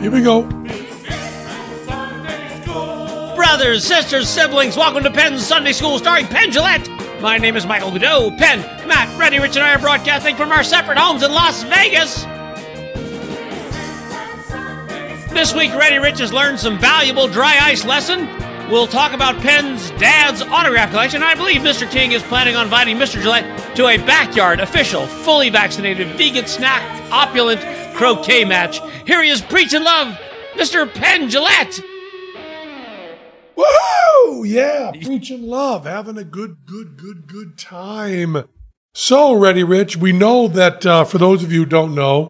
Here we go. Brothers, sisters, siblings, welcome to Penn's Sunday School starring Penn Jillette. My name is Michael Goudeau. Penn, Matt, Reddy, Rich, and I are broadcasting from our separate homes in Las Vegas. This week, Reddy Rich has learned some valuable dry ice lesson. We'll talk about Penn's dad's autograph collection. I believe Mr. King is planning on inviting Mr. Jillette to a backyard, official, fully vaccinated, vegan snack, opulent croquet match. Here he is preaching love, Mr. Penn Jillette. Woo! Yeah, preaching love, having a good, good, good, good time. So, Ready Rich, we know that uh, for those of you who don't know,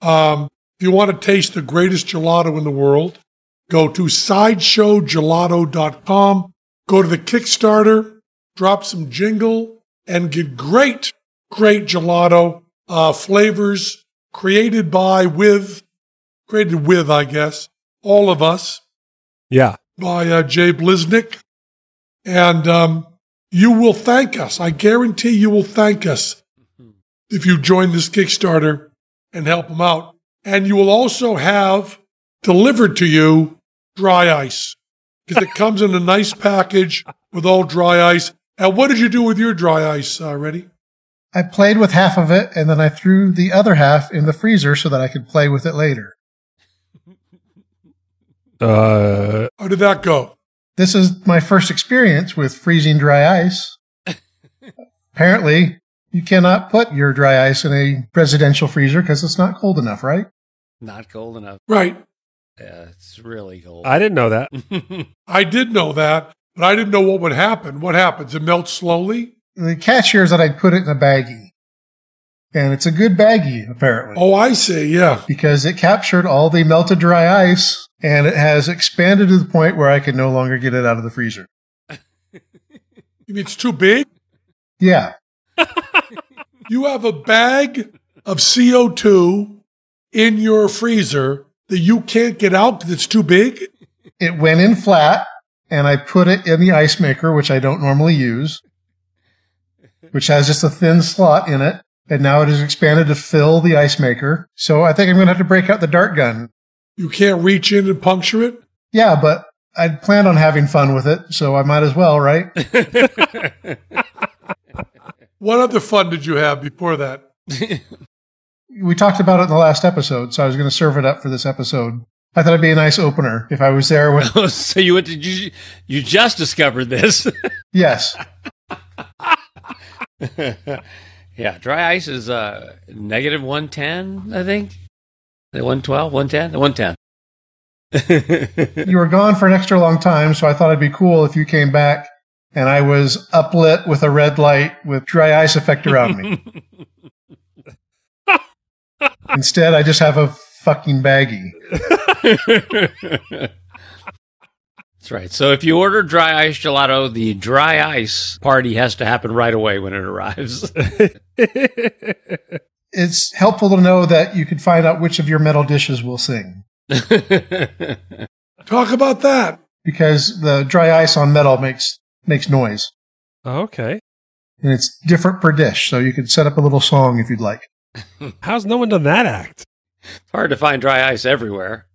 um, if you want to taste the greatest gelato in the world, go to sideshowgelato.com, go to the Kickstarter, drop some jingle, and get great, great gelato uh, flavors created by, with, created with, I guess, all of us Yeah. by uh, Jay Bliznick. And um, you will thank us. I guarantee you will thank us if you join this Kickstarter and help them out. And you will also have delivered to you dry ice because it comes in a nice package with all dry ice. And what did you do with your dry ice, uh, Ready? I played with half of it and then I threw the other half in the freezer so that I could play with it later. Uh, How did that go? This is my first experience with freezing dry ice. Apparently, you cannot put your dry ice in a residential freezer because it's not cold enough, right? Not cold enough. Right. Yeah, it's really cold. I didn't know that. I did know that, but I didn't know what would happen. What happens? It melts slowly? The catch here is that I put it in a baggie. And it's a good baggie, apparently. Oh, I see. Yeah. because it captured all the melted dry ice and it has expanded to the point where I can no longer get it out of the freezer. You mean it's too big? Yeah. You have a bag of CO2 in your freezer that you can't get out because it's too big? It went in flat and I put it in the ice maker, which I don't normally use, which has just a thin slot in it. And now it is expanded to fill the ice maker. So I think I'm going to have to break out the dart gun. You can't reach in and puncture it? Yeah, but I'd planned on having fun with it. So I might as well, right? What other fun did you have before that? we talked about it in the last episode. So I was going to serve it up for this episode. I thought it'd be a nice opener if I was there with, oh, so you went to you, you just discovered this. yes. Yeah, dry ice is uh negative 110, I think. 112, 110, 110. you were gone for an extra long time, so I thought it'd be cool if you came back and I was uplit with a red light with dry ice effect around me. Instead, I just have a fucking baggie. That's right. So if you order dry ice gelato, the dry ice party has to happen right away when it arrives. It's helpful to know that you can find out which of your metal dishes will sing Talk about that. because the dry ice on metal makes makes noise okay. and it's different per dish. So you could set up a little song if you'd like. How's no one done that act? It's hard to find dry ice everywhere.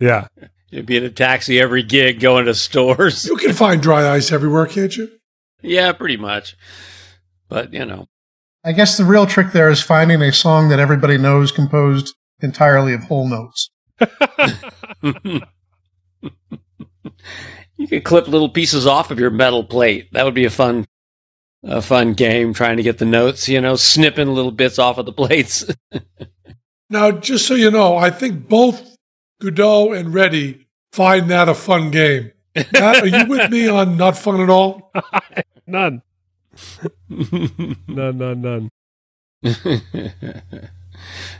Yeah. You'd be in a taxi every gig going to stores. You can find dry ice everywhere, can't you? yeah, pretty much. But, you know, I guess the real trick there is finding a song that everybody knows composed entirely of whole notes. you could clip little pieces off of your metal plate. That would be a fun a fun game trying to get the notes, you know, snipping little bits off of the plates. Now, just so you know, I think both Goudeau and Reddy find that a fun game. Matt, are you with me on not fun at all? None. none, none, none.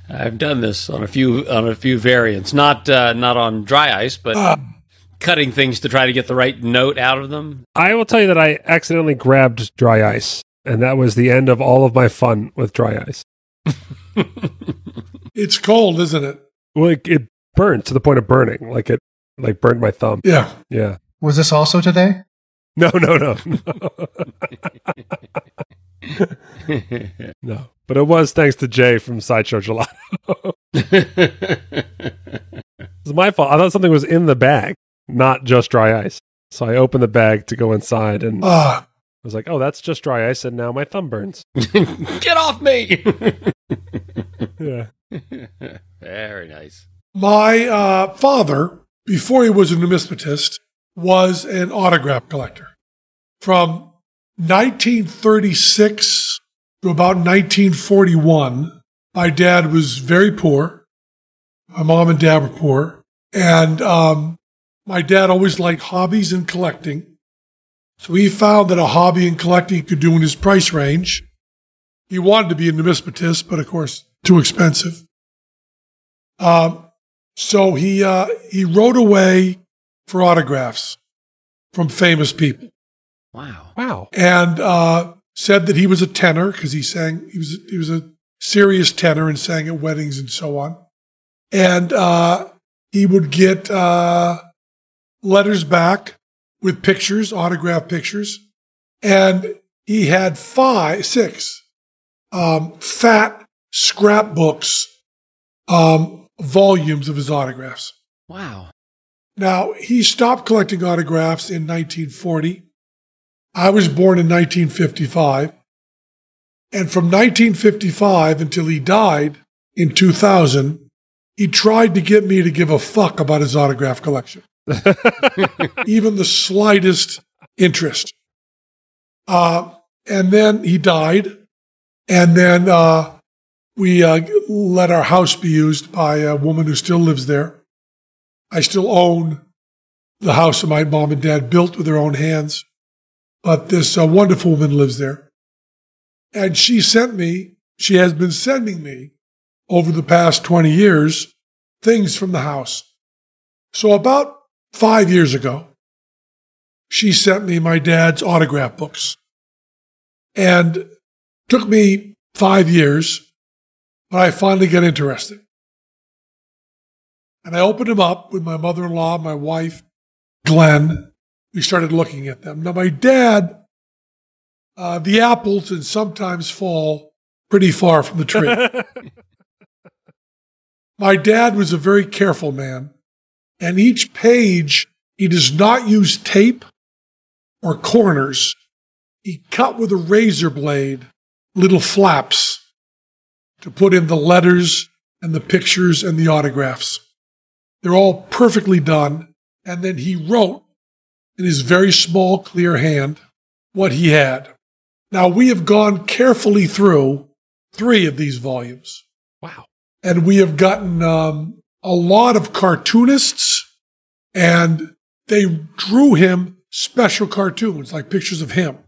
I've done this on a few on a few variants, not uh, not on dry ice, but Ah, cutting things to try to get the right note out of them. I will tell you that I accidentally grabbed dry ice, and that was the end of all of my fun with dry ice. it's cold, isn't it? Well, it, it burned to the point of burning, like it like burned my thumb. Yeah. Yeah. Was this also today? No, no, no, no. But it was thanks to Jay from Sideshow Gelato. It's my fault. I thought something was in the bag, not just dry ice. So I opened the bag to go inside and I Ah, was like, oh, that's just dry ice. And now my thumb burns. Get off me! Yeah. Very nice. My uh, father, before he was a numismatist, was an autograph collector. From 1936 to about 1941, my dad was very poor. My mom and dad were poor. And um, my dad always liked hobbies and collecting. So he found that a hobby and collecting could do in his price range. He wanted to be a numismatist, but of course, too expensive. Um, so he uh, he wrote away for autographs from famous people Wow. Wow. and uh, said that he was a tenor because he sang he was he was a serious tenor and sang at weddings and so on. And uh, he would get uh, letters back with pictures, autograph pictures, and he had five, six um, fat scrapbooks, um, volumes of his autographs. Wow. Now, he stopped collecting autographs in 1940. I was born in 1955. And from 1955 until he died in 2000, he tried to get me to give a fuck about his autograph collection, even the slightest interest. Uh, and then he died. And then uh, we uh, let our house be used by a woman who still lives there. I still own the house that my mom and dad built with their own hands. But this uh, wonderful woman lives there. And she sent me, she has been sending me over the past 20 years things from the house. So about five years ago, she sent me my dad's autograph books. And took me five years, but I finally got interested. And I opened them up with my mother in law, my wife, Glenn. We started looking at them. Now, my dad, uh, the apples and sometimes fall pretty far from the tree. my dad was a very careful man, and each page, he does not use tape or corners. He cut with a razor blade little flaps to put in the letters and the pictures and the autographs. They're all perfectly done. And then he wrote in his very small, clear hand what he had. Now, we have gone carefully through three of these volumes, Wow. and we have gotten um, a lot of cartoonists, and they drew him special cartoons, like pictures of him,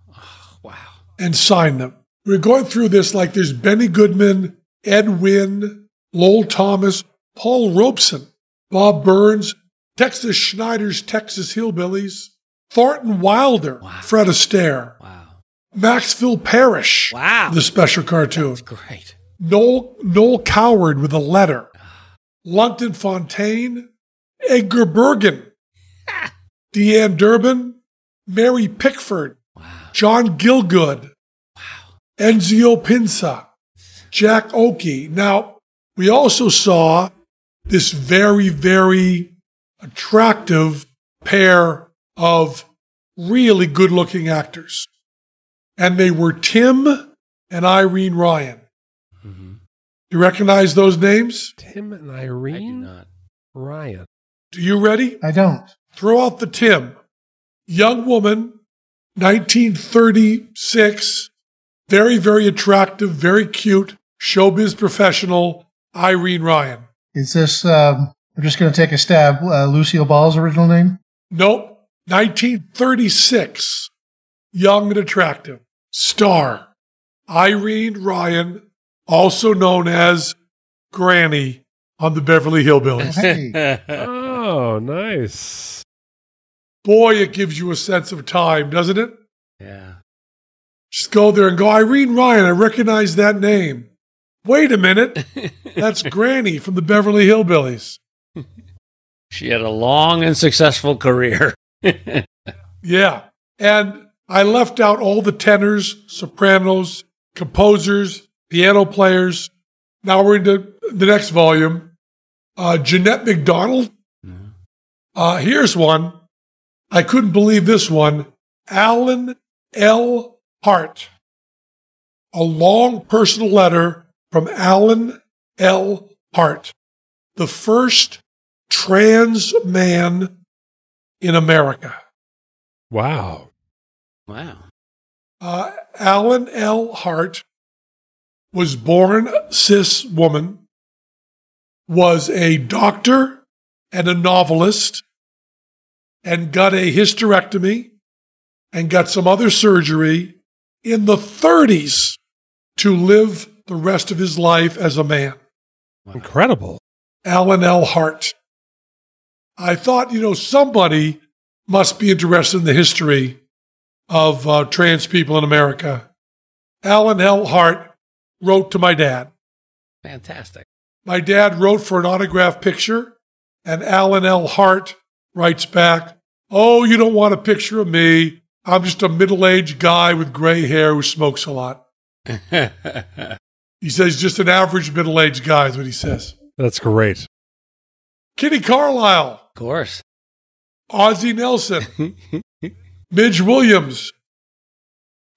Wow. and signed them. We're going through this like there's Benny Goodman, Ed Wynn, Lowell Thomas, Paul Robeson, Bob Burns, Texas Schneider's Texas Hillbillies, Thornton Wilder, Wow. Fred Astaire, Wow. Maxfield Parrish, Wow. the special cartoon, That's great. Noel, Noel Coward with a letter, ah. Lunt and Fontanne, Edgar Bergen, Deanna Durbin, Mary Pickford, Wow. John Gielgud, Wow. Ezio Pinza, Jack Oakie. Now, we also saw this very, very attractive pair of really good looking actors. And they were Tim and Irene Ryan. hmm You recognize those names? Tim and Irene? I do Irene not. Ryan. Do you ready? I don't. Throw out the Tim. Young woman, 1936, very, very attractive, very cute, showbiz professional, Irene Ryan. Is this, um, we're just going to take a stab, uh, Lucille Ball's original name? Nope. 1936, young and attractive, star, Irene Ryan, also known as Granny on the Beverly Hillbillies. Hey. Oh, nice. Boy, it gives you a sense of time, doesn't it? yeah. Just go there and go, Irene Ryan, I recognize that name. Wait a minute. That's Granny from the Beverly Hillbillies. She had a long and successful career. Yeah. And I left out all the tenors, sopranos, composers, piano players. Now we're into the next volume. Uh, Jeanette MacDonald, Uh, here's one. I couldn't believe this one. Alan L. Hart. A long personal letter from Alan L. Hart, the first trans man in America. Wow. Wow. Uh, Alan L. Hart was born cis woman, was a doctor and a novelist, and got a hysterectomy and got some other surgery in the 30s to live the rest of his life as a man. Incredible. Alan L. Hart. I thought, you know, somebody must be interested in the history of uh, trans people in America. Alan L. Hart wrote to my dad. Fantastic. My dad wrote for an autograph picture, and Alan L. Hart writes back, Oh, you don't want a picture of me. I'm just a middle aged guy with gray hair who smokes a lot. He says, just an average middle aged guy, is what he says. That's great. Kitty Carlisle, Of course. Ozzie Nelson, Midge Williams,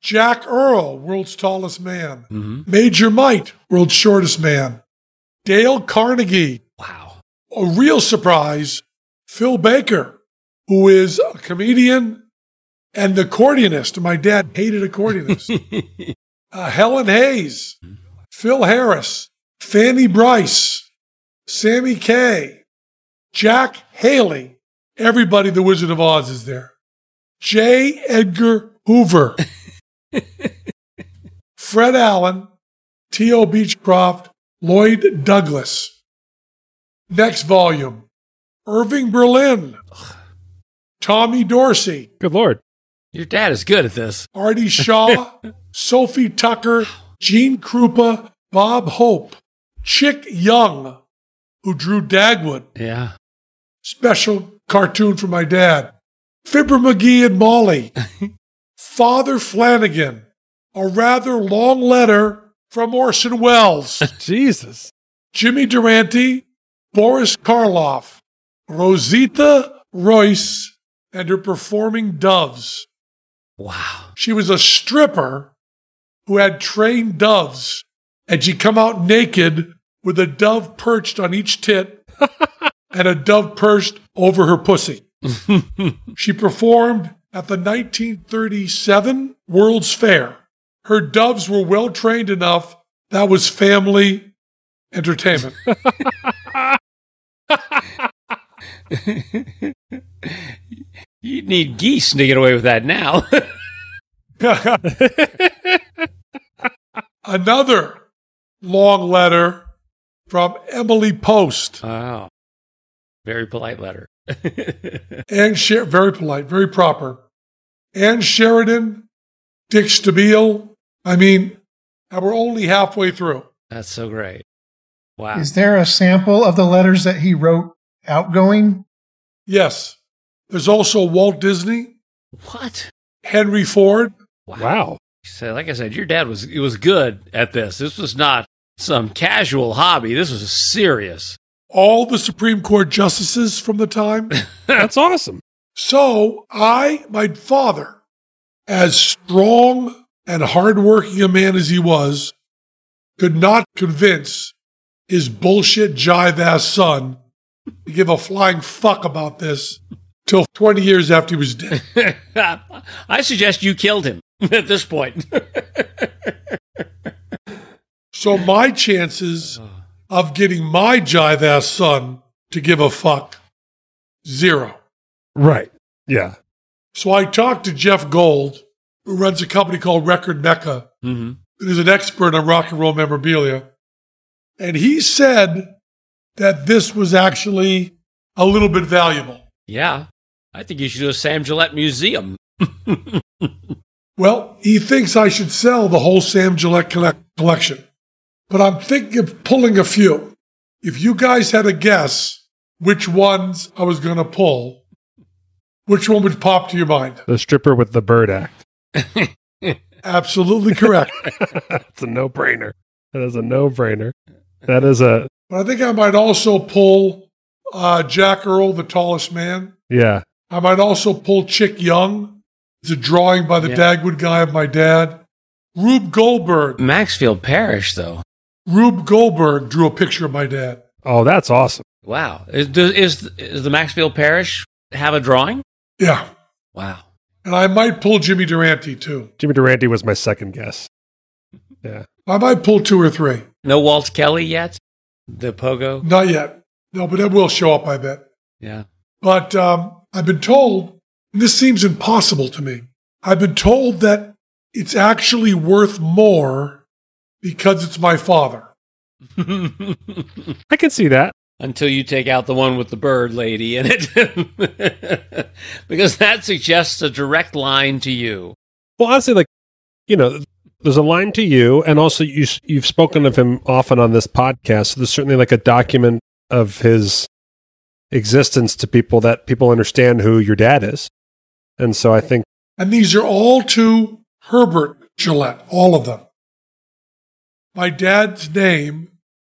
Jack Earle, world's tallest man, hmm Major Mite, world's shortest man, Dale Carnegie, Wow. a real surprise, Phil Baker, who is a comedian and the accordionist. My dad hated accordionists. uh, Helen Hayes, Phil Harris, Fanny Brice, Sammy Kaye, Jack Haley. Everybody, the Wizard of Oz is there. J. Edgar Hoover, Fred Allen, T.O. Beachcroft, Lloyd Douglas. Next volume, Irving Berlin, Tommy Dorsey, Good Lord. Your dad is good at this. Artie Shaw, Sophie Tucker, Gene Krupa, Bob Hope, Chick Young, who drew Dagwood, Yeah. special cartoon for my dad, Fibber McGee and Molly, Father Flanagan, a rather long letter from Orson Welles, Jesus. Jimmy Durante, Boris Karloff, Rosita Royce, and her performing doves. Wow. She was a stripper who had trained doves, and she'd come out naked with a dove perched on each tit and a dove perched over her pussy. she performed at the 1937 World's Fair. Her doves were well trained enough that was family entertainment. You'd need geese to get away with that now. Another long letter from Emily Post. wow. Very polite letter. and Sher- very polite, very proper. Ann Sheridan, Dick Stabile. I mean, and we're only halfway through. That's so great. Wow. Is there a sample of the letters that he wrote outgoing? Yes. There's also Walt Disney, what? Henry Ford. Wow. So, like I said, your dad was it was good at this. This was not some casual hobby. This was serious. all the Supreme Court justices from the time. That's awesome. So I, my father, as strong and hardworking a man as he was, could not convince his bullshit jive ass son to give a flying fuck about this till 20 years after he was dead. I suggest you killed him at this point. So my chances of getting my jive ass son to give a fuck, zero. Right. Yeah. So I talked to Jeff Gold, who runs a company called Record Mecca, hmm and is an expert on rock and roll memorabilia. And he said that this was actually a little bit valuable. Yeah. I think you should do a Sam Jillette museum. Well, he thinks I should sell the whole Sam Jillette collect- collection. But I'm thinking of pulling a few. If you guys had a guess which ones I was going to pull, which one would pop to your mind? The stripper with the bird act. Absolutely correct. That's a no brainer. That is a no brainer. That is a But I think I might also pull uh, Jack Earle, the tallest man. Yeah. I might also pull Chick Young. It's a drawing by the Yeah. Dagwood guy of my dad. Rube Goldberg. Maxfield Parrish, though. Rube Goldberg drew a picture of my dad. Oh, that's awesome. Wow. Is, does- is, is the Maxfield Parrish have a drawing? Yeah. Wow. And I might pull Jimmy Durante too. Jimmy Durante was my second guess. Yeah. I might pull two or three. No Walt Kelly yet? The pogo? Not yet. No, but it will show up, I bet. Yeah. But um, I've been told, and this seems impossible to me, I've been told that it's actually worth more because it's my father. I can see that. Until you take out the one with the bird lady in it. because that suggests a direct line to you. Well, honestly, like, you know, there's a line to you, and also you, you've spoken of him often on this podcast. So there's certainly like a document of his existence to people that people understand who your dad is. And so I think, And these are all to Herbert Jillette, all of them. My dad's name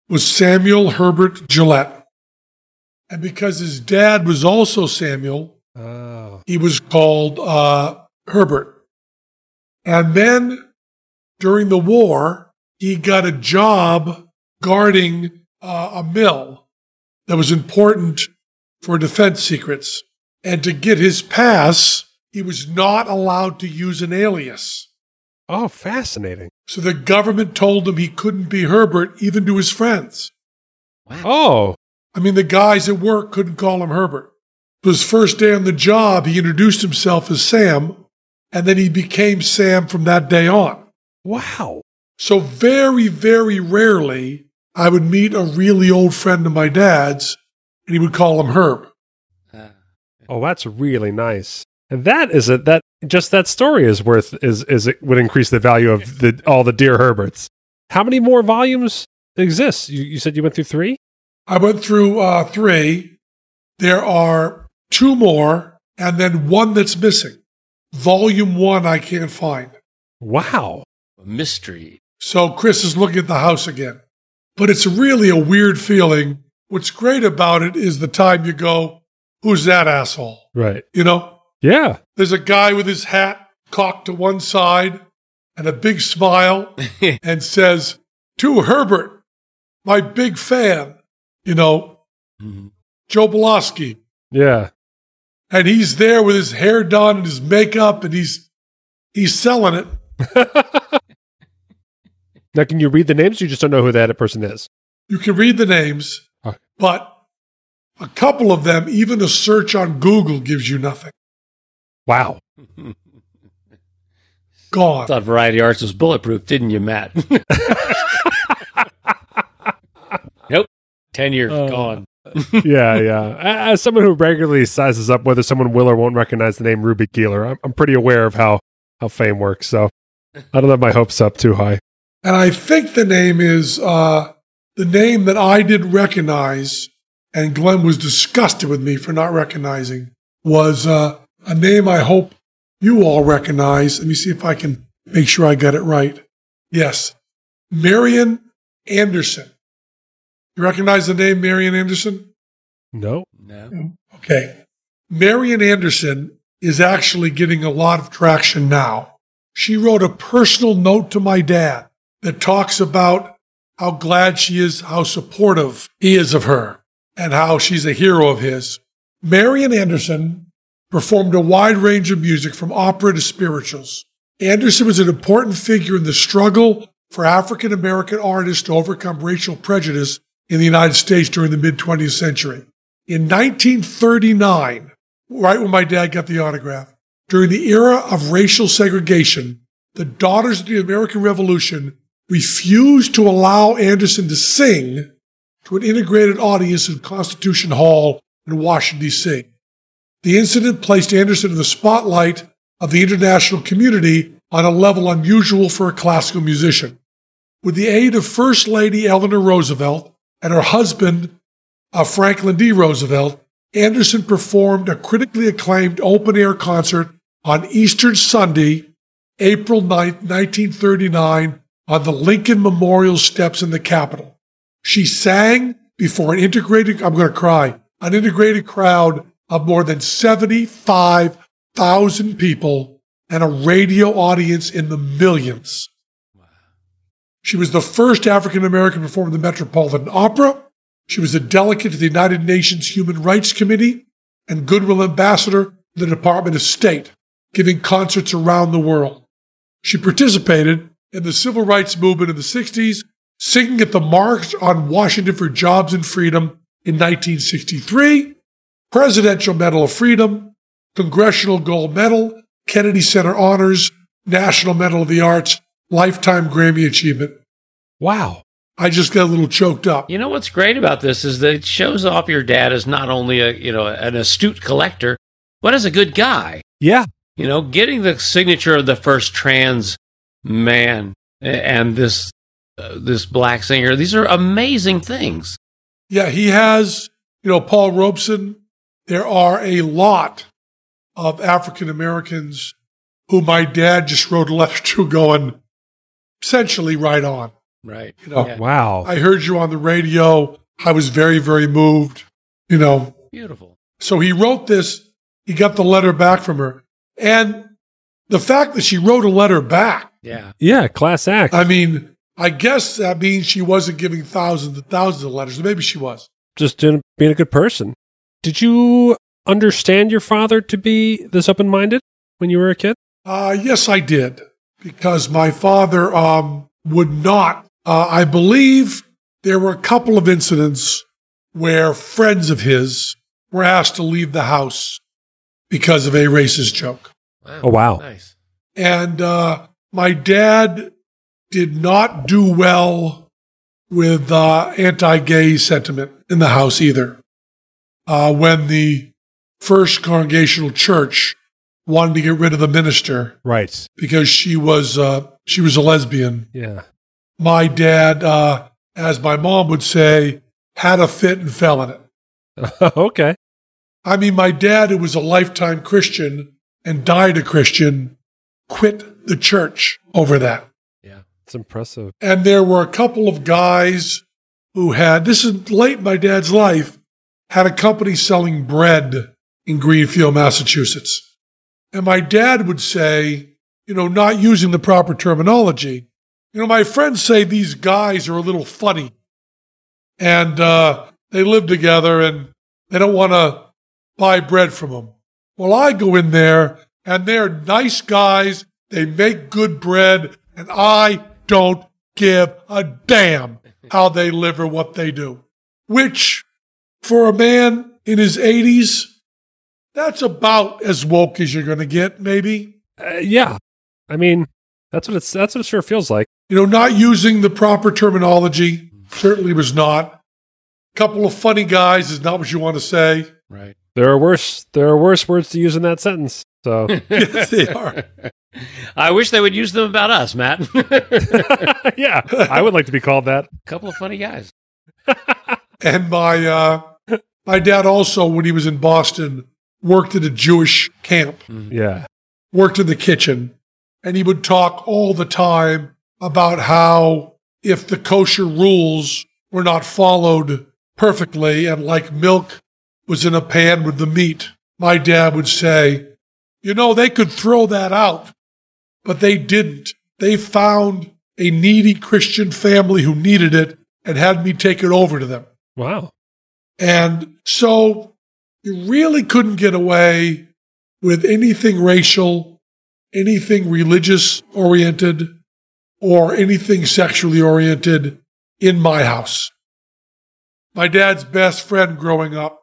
was Samuel Herbert Jillette. And because his dad was also Samuel, oh, he was called uh, Herbert. And then during the war, he got a job guarding uh, a mill that was important for defense secrets. And to get his pass, he was not allowed to use an alias. oh, fascinating. So the government told him he couldn't be Herbert even to his friends. Wow. Oh, I mean, the guys at work couldn't call him Herbert. His first day on the job, he introduced himself as Sam, and then he became Sam from that day on. wow. So very, very rarely I would meet a really old friend of my dad's, and he would call him Herb. Oh, that's really nice. And that is it. That just that story is worth is is it would increase the value of the all the dear Herberts. How many more volumes exist? You, you said you went through three. I went through uh, three. There are two more, and then one that's missing. Volume one, I can't find. Wow. a mystery. So Chris is looking at the house again. But it's really a weird feeling. What's great about it is the time you go, who's that asshole? Right. You know, Yeah. there's a guy with his hat cocked to one side and a big smile and says, to Herbert, my big fan, you know, Mhm. Joe Belosky. Yeah. And he's there with his hair done and his makeup and he's, he's selling it. now, can you read the names? You just don't know who that person is. You can read the names. But a couple of them, even a search on Google gives you nothing. Wow. Gone. Thought Variety Arts was bulletproof, didn't you, Matt? nope. Tenure Oh. gone. yeah, yeah. As someone who regularly sizes up whether someone will or won't recognize the name Ruby Keeler, I'm, I'm pretty aware of how how fame works. So I don't have my hopes up too high. And I think the name is uh, the name that I didn't recognize, and Glenn was disgusted with me for not recognizing, was uh, a name I hope you all recognize. Let me see if I can make sure I got it right. Yes, Marian Anderson. You recognize the name Marian Anderson? No. No. Okay. Marian Anderson is actually getting a lot of traction now. She wrote a personal note to my dad that talks about how glad she is, how supportive he is of her, and how she's a hero of his. Marian Anderson performed a wide range of music from opera to spirituals. Anderson was an important figure in the struggle for African American artists to overcome racial prejudice in the United States during the mid 20th century. In 1939, right when my dad got the autograph, during the era of racial segregation, the Daughters of the American Revolution refused to allow Anderson to sing to an integrated audience in Constitution Hall in Washington, D.C. The incident placed Anderson in the spotlight of the international community on a level unusual for a classical musician. With the aid of First Lady Eleanor Roosevelt and her husband, uh, Franklin D. Roosevelt, Anderson performed a critically acclaimed open air concert on Easter Sunday, April 9th, 1939, on the Lincoln Memorial steps in the Capitol. She sang before an integrated, I'm going to cry, an integrated crowd of more than 75,000 people and a radio audience in the millions. She was the first African American to perform the Metropolitan Opera. She was a delegate to the United Nations Human Rights Committee and Goodwill Ambassador to the Department of State, giving concerts around the world. She participated in the civil rights movement in the 60s, singing at the March on Washington for Jobs and Freedom in 1963, Presidential Medal of Freedom, Congressional Gold Medal, Kennedy Center Honors, National Medal of the Arts, Lifetime Grammy Achievement. Wow. I just got a little choked up. You know what's great about this is that it shows off your dad as not only a you know an astute collector, but as a good guy. Yeah. You know, getting the signature of the first trans man and this uh, this black singer. These are amazing things. Yeah, he has, you know, Paul Robeson. There are a lot of African Americans who my dad just wrote a letter to going essentially right on. Right. You know, Yeah. Wow. I heard you on the radio. I was very, very moved, you know. Beautiful. So he wrote this. He got the letter back from her. And the fact that she wrote a letter back, Yeah. yeah. Class act. I mean, I guess that means she wasn't giving thousands and thousands of letters. Maybe she was. Just doing, being a good person. Did you understand your father to be this open minded when you were a kid? Uh, yes, I did, because my father um, would not. Uh, I believe there were a couple of incidents where friends of his were asked to leave the house because of a racist joke. Wow. Oh, wow. Nice. And uh, my dad did not do well with uh, anti gay sentiment in the house either. Uh, when the First Congregational Church wanted to get rid of the minister Right. because she was uh, she was a lesbian. Yeah. My dad, uh, as my mom would say, had a fit and fell in it. okay. I mean, my dad, who was a lifetime Christian and died a Christian, quit the church over that. Yeah. It's impressive. And there were a couple of guys who had, this is late in my dad's life, had a company selling bread in Greenfield, Massachusetts. And my dad would say, you know, not using the proper terminology, you know, my friends say these guys are a little funny and uh, they live together and they don't want to buy bread from them. Well, I go in there and they're nice guys. They make good bread and I don't give a damn how they live or what they do. Which, for a man in his 80s, that's about as woke as you're going to get, maybe. Uh, yeah. I mean, that's what it's, that's what it sure feels like. You know, not using the proper terminology certainly was not. A couple of funny guys is not what you want to say. Right. There are worse, there are worse words to use in that sentence. So, Yes, they are. I wish they would use them about us, Matt. Yeah, I would like to be called that. A couple of funny guys. And my uh, my dad also, when he was in Boston, worked at a Jewish camp, Yeah. worked in the kitchen, and he would talk all the time about how if the kosher rules were not followed perfectly, and like milk was in a pan with the meat, my dad would say, you know, they could throw that out, but they didn't. They found a needy Christian family who needed it and had me take it over to them. Wow. And so you really couldn't get away with anything racial, anything religious oriented, or anything sexually oriented in my house. My dad's best friend growing up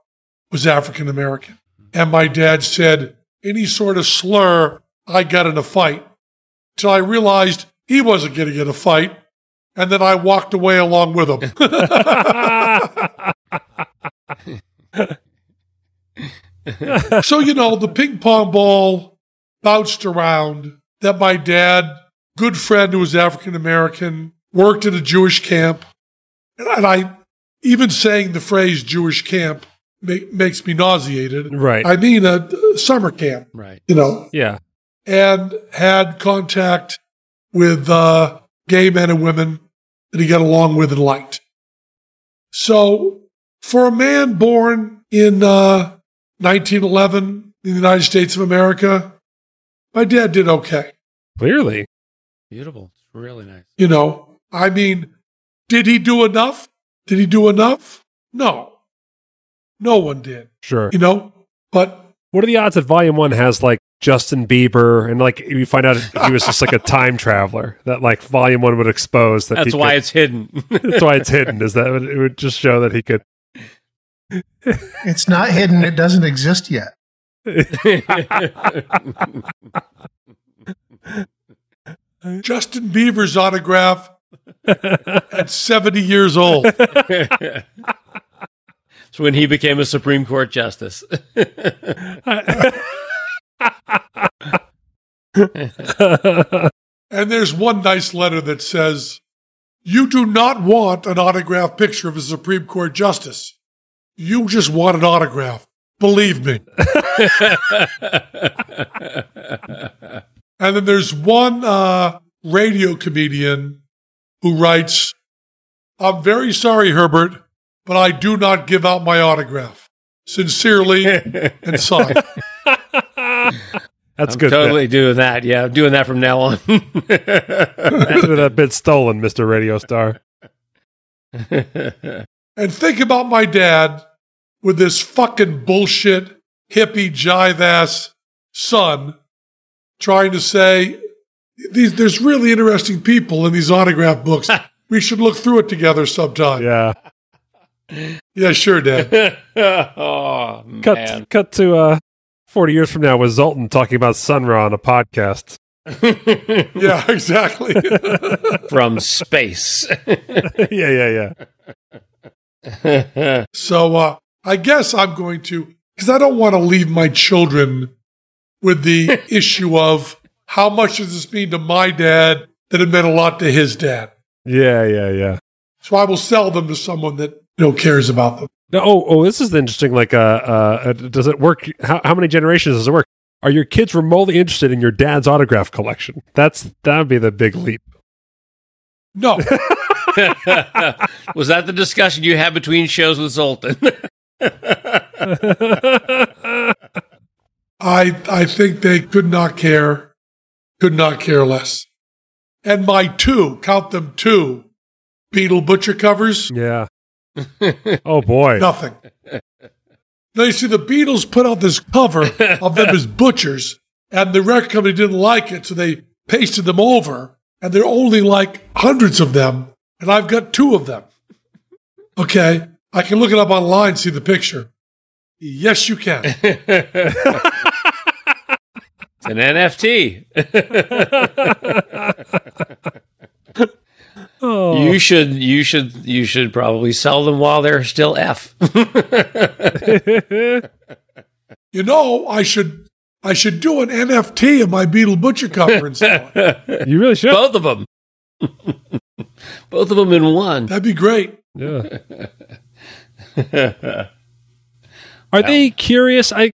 was African American. And my dad said, any sort of slur, I got in a fight. Till I realized he wasn't going to get a fight. And then I walked away along with him. so, you know, the ping pong ball bounced around that my dad, good friend who was African American, worked at a Jewish camp. And I, even saying the phrase Jewish camp ma- makes me nauseated. right. I mean, a, a summer camp, Right. you know, yeah. and had contact with uh, gay men and women that he got along with and liked. So, for a man born in uh, 1911 in the United States of America, my dad did okay. Clearly. Beautiful. It's really nice. You know, I mean, did he do enough? Did he do enough? No. No one did. Sure. You know, but What are the odds that Volume One has like Justin Bieber and like you find out he was just like a time traveler that like Volume One would expose that. That's he why could- it's hidden. that's why it's hidden. Is that it would just show that he could. It's not hidden. It doesn't exist yet. Justin Bieber's autograph at 70 years old. it's when he became a Supreme Court justice. And there's one nice letter that says, You do not want an autographed picture of a Supreme Court justice. You just want an autograph. Believe me. And then there's one uh, radio comedian who writes, I'm very sorry, Herbert, but I do not give out my autograph. Sincerely and signed. That's I'm good. totally doing that. Yeah, I'm doing that from now on. Consider that bit stolen, Mister Radio Star. And think about my dad with this fucking bullshit, hippie, jive ass son trying to say, these, there's really interesting people in these autograph books. we should look through it together sometime. Yeah. Yeah, sure, Dad. oh Cut. man. Cut to uh, forty years from now with Zolten talking about Sun Ra on a podcast. Yeah, exactly. from space. yeah, yeah, yeah. so uh, I guess I'm going to, because I don't want to leave my children with the issue of how much does this mean to my dad that it meant a lot to his dad. Yeah, yeah, yeah. So I will sell them to someone that you know cares about them. No, oh, oh, this is interesting. Like, uh, uh, does it work? How, how many generations does it work? Are your kids remotely interested in your dad's autograph collection? That's that would be the big leap. No, Was that the discussion you had between shows with Zolten? I I think they could not care, could not care less. And my two, count them two, Beatle Butcher covers, yeah. Oh boy. nothing. Now you see the Beatles put out this cover of them as butchers, and the record company didn't like it, so they pasted them over, and there are only like hundreds of them, and I've got two of them. Okay, I can look it up online, see the picture. Yes, you can. It's an NFT. Oh. You should you should you should probably sell them while they're still F. You know, I should I should do an NFT of my Beatle Butcher cover and sell it. you really should. Both of them. Both of them in one. That'd be great. Yeah. Are they curious? I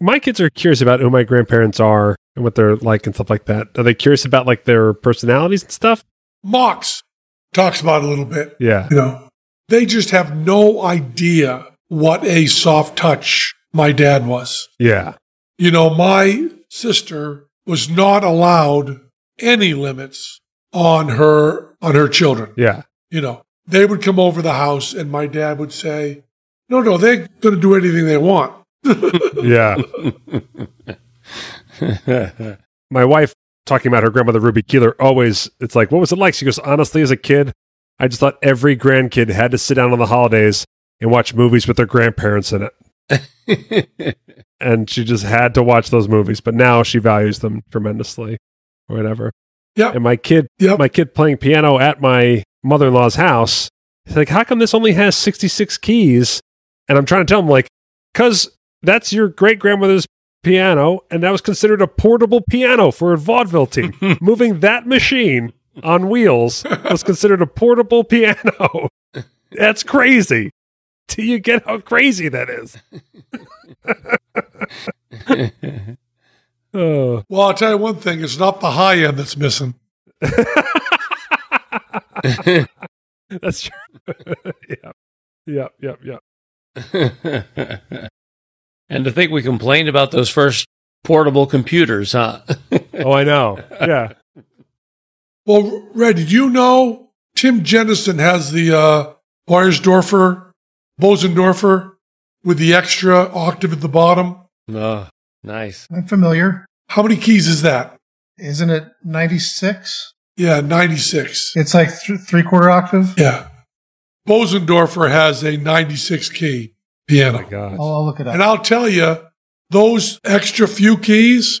my kids are curious about who my grandparents are and what they're like and stuff like that. Are they curious about like their personalities and stuff? Mox talks about a little bit. Yeah. You know, they just have no idea what a soft touch my dad was. Yeah. You know, my sister was not allowed any limits on her on her children. Yeah. You know, they would come over the house and my dad would say, "No, no, they're going to do anything they want." Yeah. my wife talking about her grandmother Ruby Keeler always it's like what was it like she goes honestly as a kid I just thought every grandkid had to sit down on the holidays and watch movies with their grandparents in it and she just had to watch those movies but now she values them tremendously or whatever Yeah. and my kid Yep. my kid playing piano at my mother-in-law's house he's like how come this only has 66 keys and I'm trying to tell him like cuz that's your great grandmother's piano, and that was considered a portable piano for a vaudeville team. Moving that machine on wheels was considered a portable piano. That's crazy. Do you get how crazy that is? oh, Well, I'll tell you one thing: it's not the high end that's missing. that's true. yeah, yeah, yeah, yeah. And to think we complained about those first portable computers, huh? oh, I know. Yeah. Well, Red, did you know Tim Jenison has the uh, Beiersdorfer, Bosendorfer with the extra octave at the bottom? Oh, nice. I'm familiar. How many keys is that? Isn't it 96? Yeah, 96. It's like th- three quarter octave. Yeah. Bosendorfer has a 96 key piano. Oh my gosh. I'll, I'll look it up. And I'll tell you, those extra few keys,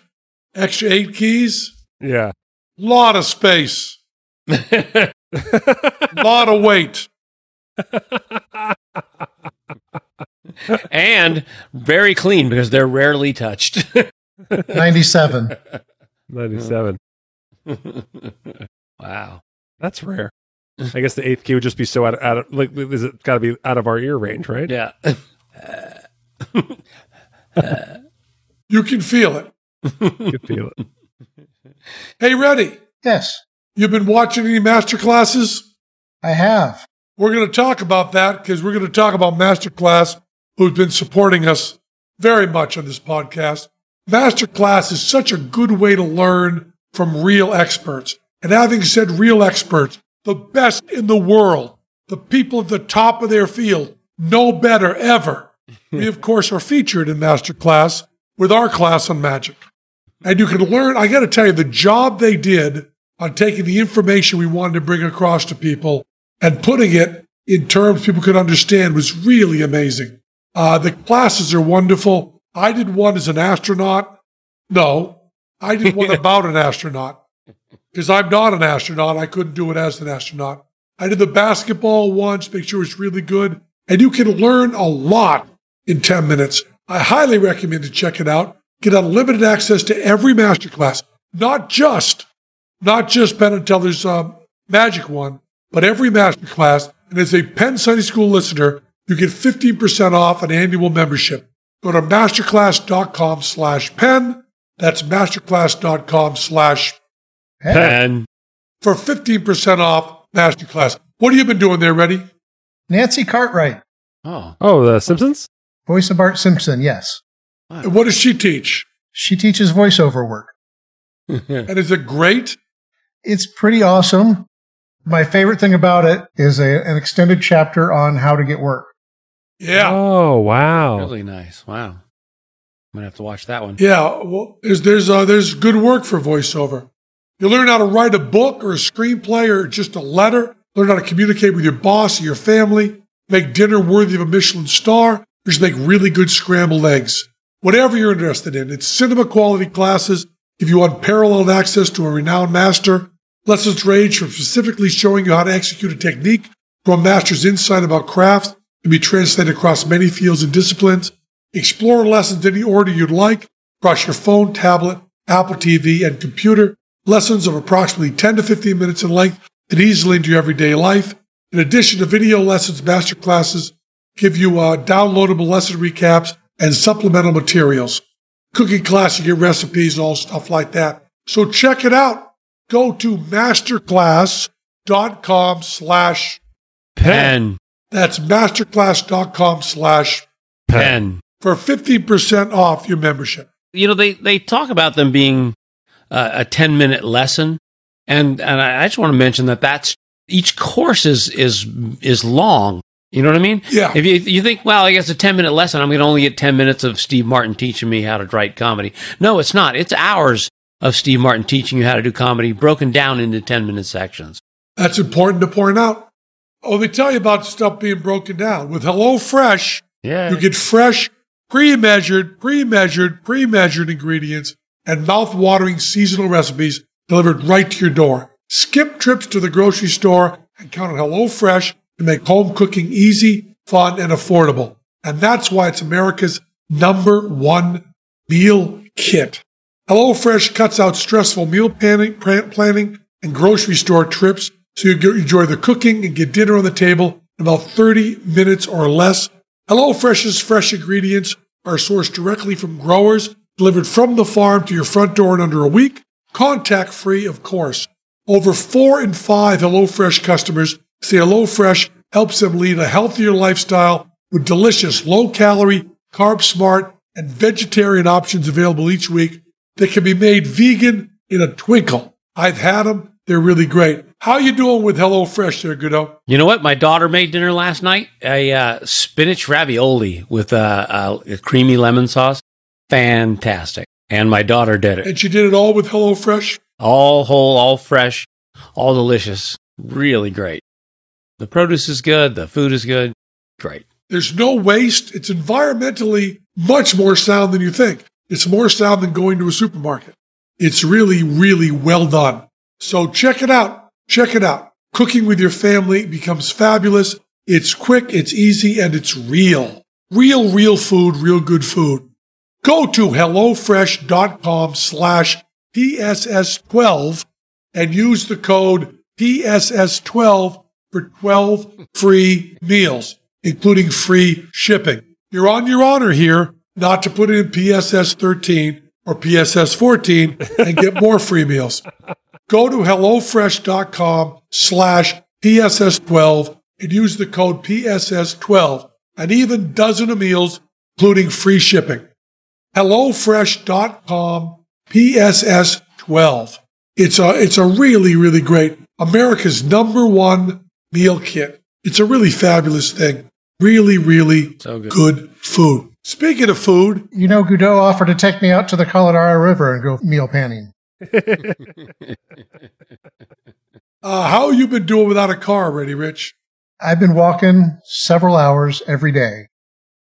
extra eight keys, Yeah. lot of space, lot of weight. and very clean because they're rarely touched. 97. 97. wow. That's rare. I guess the eighth key would just be so out of, out of like, is it got to be out of our ear range, right? Yeah. Uh, you can feel it. You could feel it. Hey, Reddy? Yes, You've been watching any master classes? I have. We're going to talk about that because we're going to talk about Masterclass, who's been supporting us very much on this podcast. Masterclass is such a good way to learn from real experts. And having said real experts, the best in the world, the people at the top of their field, know better ever. We, of course, are featured in Masterclass with our class on magic. And you can learn, I got to tell you, the job they did on taking the information we wanted to bring across to people and putting it in terms people could understand was really amazing. Uh, the classes are wonderful. I did one as an astronaut. No, I did one about an astronaut because I'm not an astronaut. I couldn't do it as an astronaut. I did the basketball once, make sure it's really good. And you can learn a lot in 10 minutes. I highly recommend to check it out. Get unlimited access to every masterclass, not just, not just Penn and Teller's um, magic one, but every masterclass. And as a Penn Sunday School listener, you get 15% off an annual membership. Go to masterclass.com slash penn. That's masterclass.com slash And for 15% off masterclass. What have you been doing there, Reddy? Nancy Cartwright, oh, Oh, the Simpsons? Voice of Bart Simpson. Yes. And what does she teach? She teaches voiceover work. And is it great? It's pretty awesome. My favorite thing about it is a, an extended chapter on how to get work. Yeah. Oh, wow. really nice. Wow. I'm gonna have to watch that one. Yeah, well, there's there's uh, there's good work for voiceover. You learn how to write a book or a screenplay or just a letter. Learn how to communicate with your boss or your family. Make dinner worthy of a Michelin star. Just make really good scrambled eggs. Whatever you're interested in, it's cinema quality classes. Give you unparalleled access to a renowned master. Lessons range from specifically showing you how to execute a technique to a master's insight about craft can be translated across many fields and disciplines. Explore lessons in any order you'd like across your phone, tablet, Apple TV, and computer. Lessons of approximately 10 to 15 minutes in length and easily into your everyday life. In addition to video lessons, master classes give you uh, downloadable lesson recaps and supplemental materials. Cooking class, you get recipes and all stuff like that. So check it out. Go to masterclass.com slash, Penn. that's masterclass.com slash Penn. for 50% off your membership. You know, they, they talk about them being uh, a 10 minute lesson. And, and I just want to mention that that's each course is, is, is long. You know what I mean? Yeah. If you, you think, well, I guess a 10 minute lesson, I'm going to only get 10 minutes of Steve Martin teaching me how to write comedy. No, it's not. It's hours of Steve Martin teaching you how to do comedy broken down into 10 minute sections. That's important to point out. Oh, they tell you about stuff being broken down. With HelloFresh, Yeah. you get fresh, pre-measured, pre-measured, pre-measured ingredients and mouth-watering seasonal recipes delivered right to your door. Skip trips to the grocery store and count on HelloFresh to make home cooking easy, fun, and affordable. And that's why it's America's number one meal kit. HelloFresh cuts out stressful meal planning, and grocery store trips so you enjoy the cooking and get dinner on the table in about 30 minutes or less. HelloFresh's fresh ingredients are sourced directly from growers, delivered from the farm to your front door in under a week, contact free, of course. Over four in five HelloFresh customers say HelloFresh helps them lead a healthier lifestyle with delicious, low calorie, carb smart, and vegetarian options available each week that can be made vegan in a twinkle. I've had them. They're really great. How you doing with HelloFresh there, Goudeau? You know what? My daughter made dinner last night. A uh, spinach ravioli with uh, uh, a creamy lemon sauce. Fantastic. And my daughter did it. And she did it all with HelloFresh? All whole, all fresh, all delicious. Really great. The produce is good. The food is good. Great. There's no waste. It's environmentally much more sound than you think. It's more sound than going to a supermarket. It's really, really well done. So check it out. Check it out. Cooking with your family becomes fabulous. It's quick, it's easy, and it's real. Real, real food, real good food. Go to HelloFresh.com slash PSS12 and use the code PSS12 for 12 free meals, including free shipping. You're on your honor here not to put it in PSS 13 or PSS 14 and get more free meals. Go to HelloFresh.com slash PSS12 and use the code PSS12 and even dozen of meals, including free shipping. HelloFresh.com PSS12. It's a, it's a really, really great America's number one meal kit. It's a really fabulous thing. Really, really So good. good food. Speaking of food, You know, Goudeau offered to take me out to the Colorado River and go meal panning. uh, how you been doing without a car already, Rich? I've been walking several hours every day,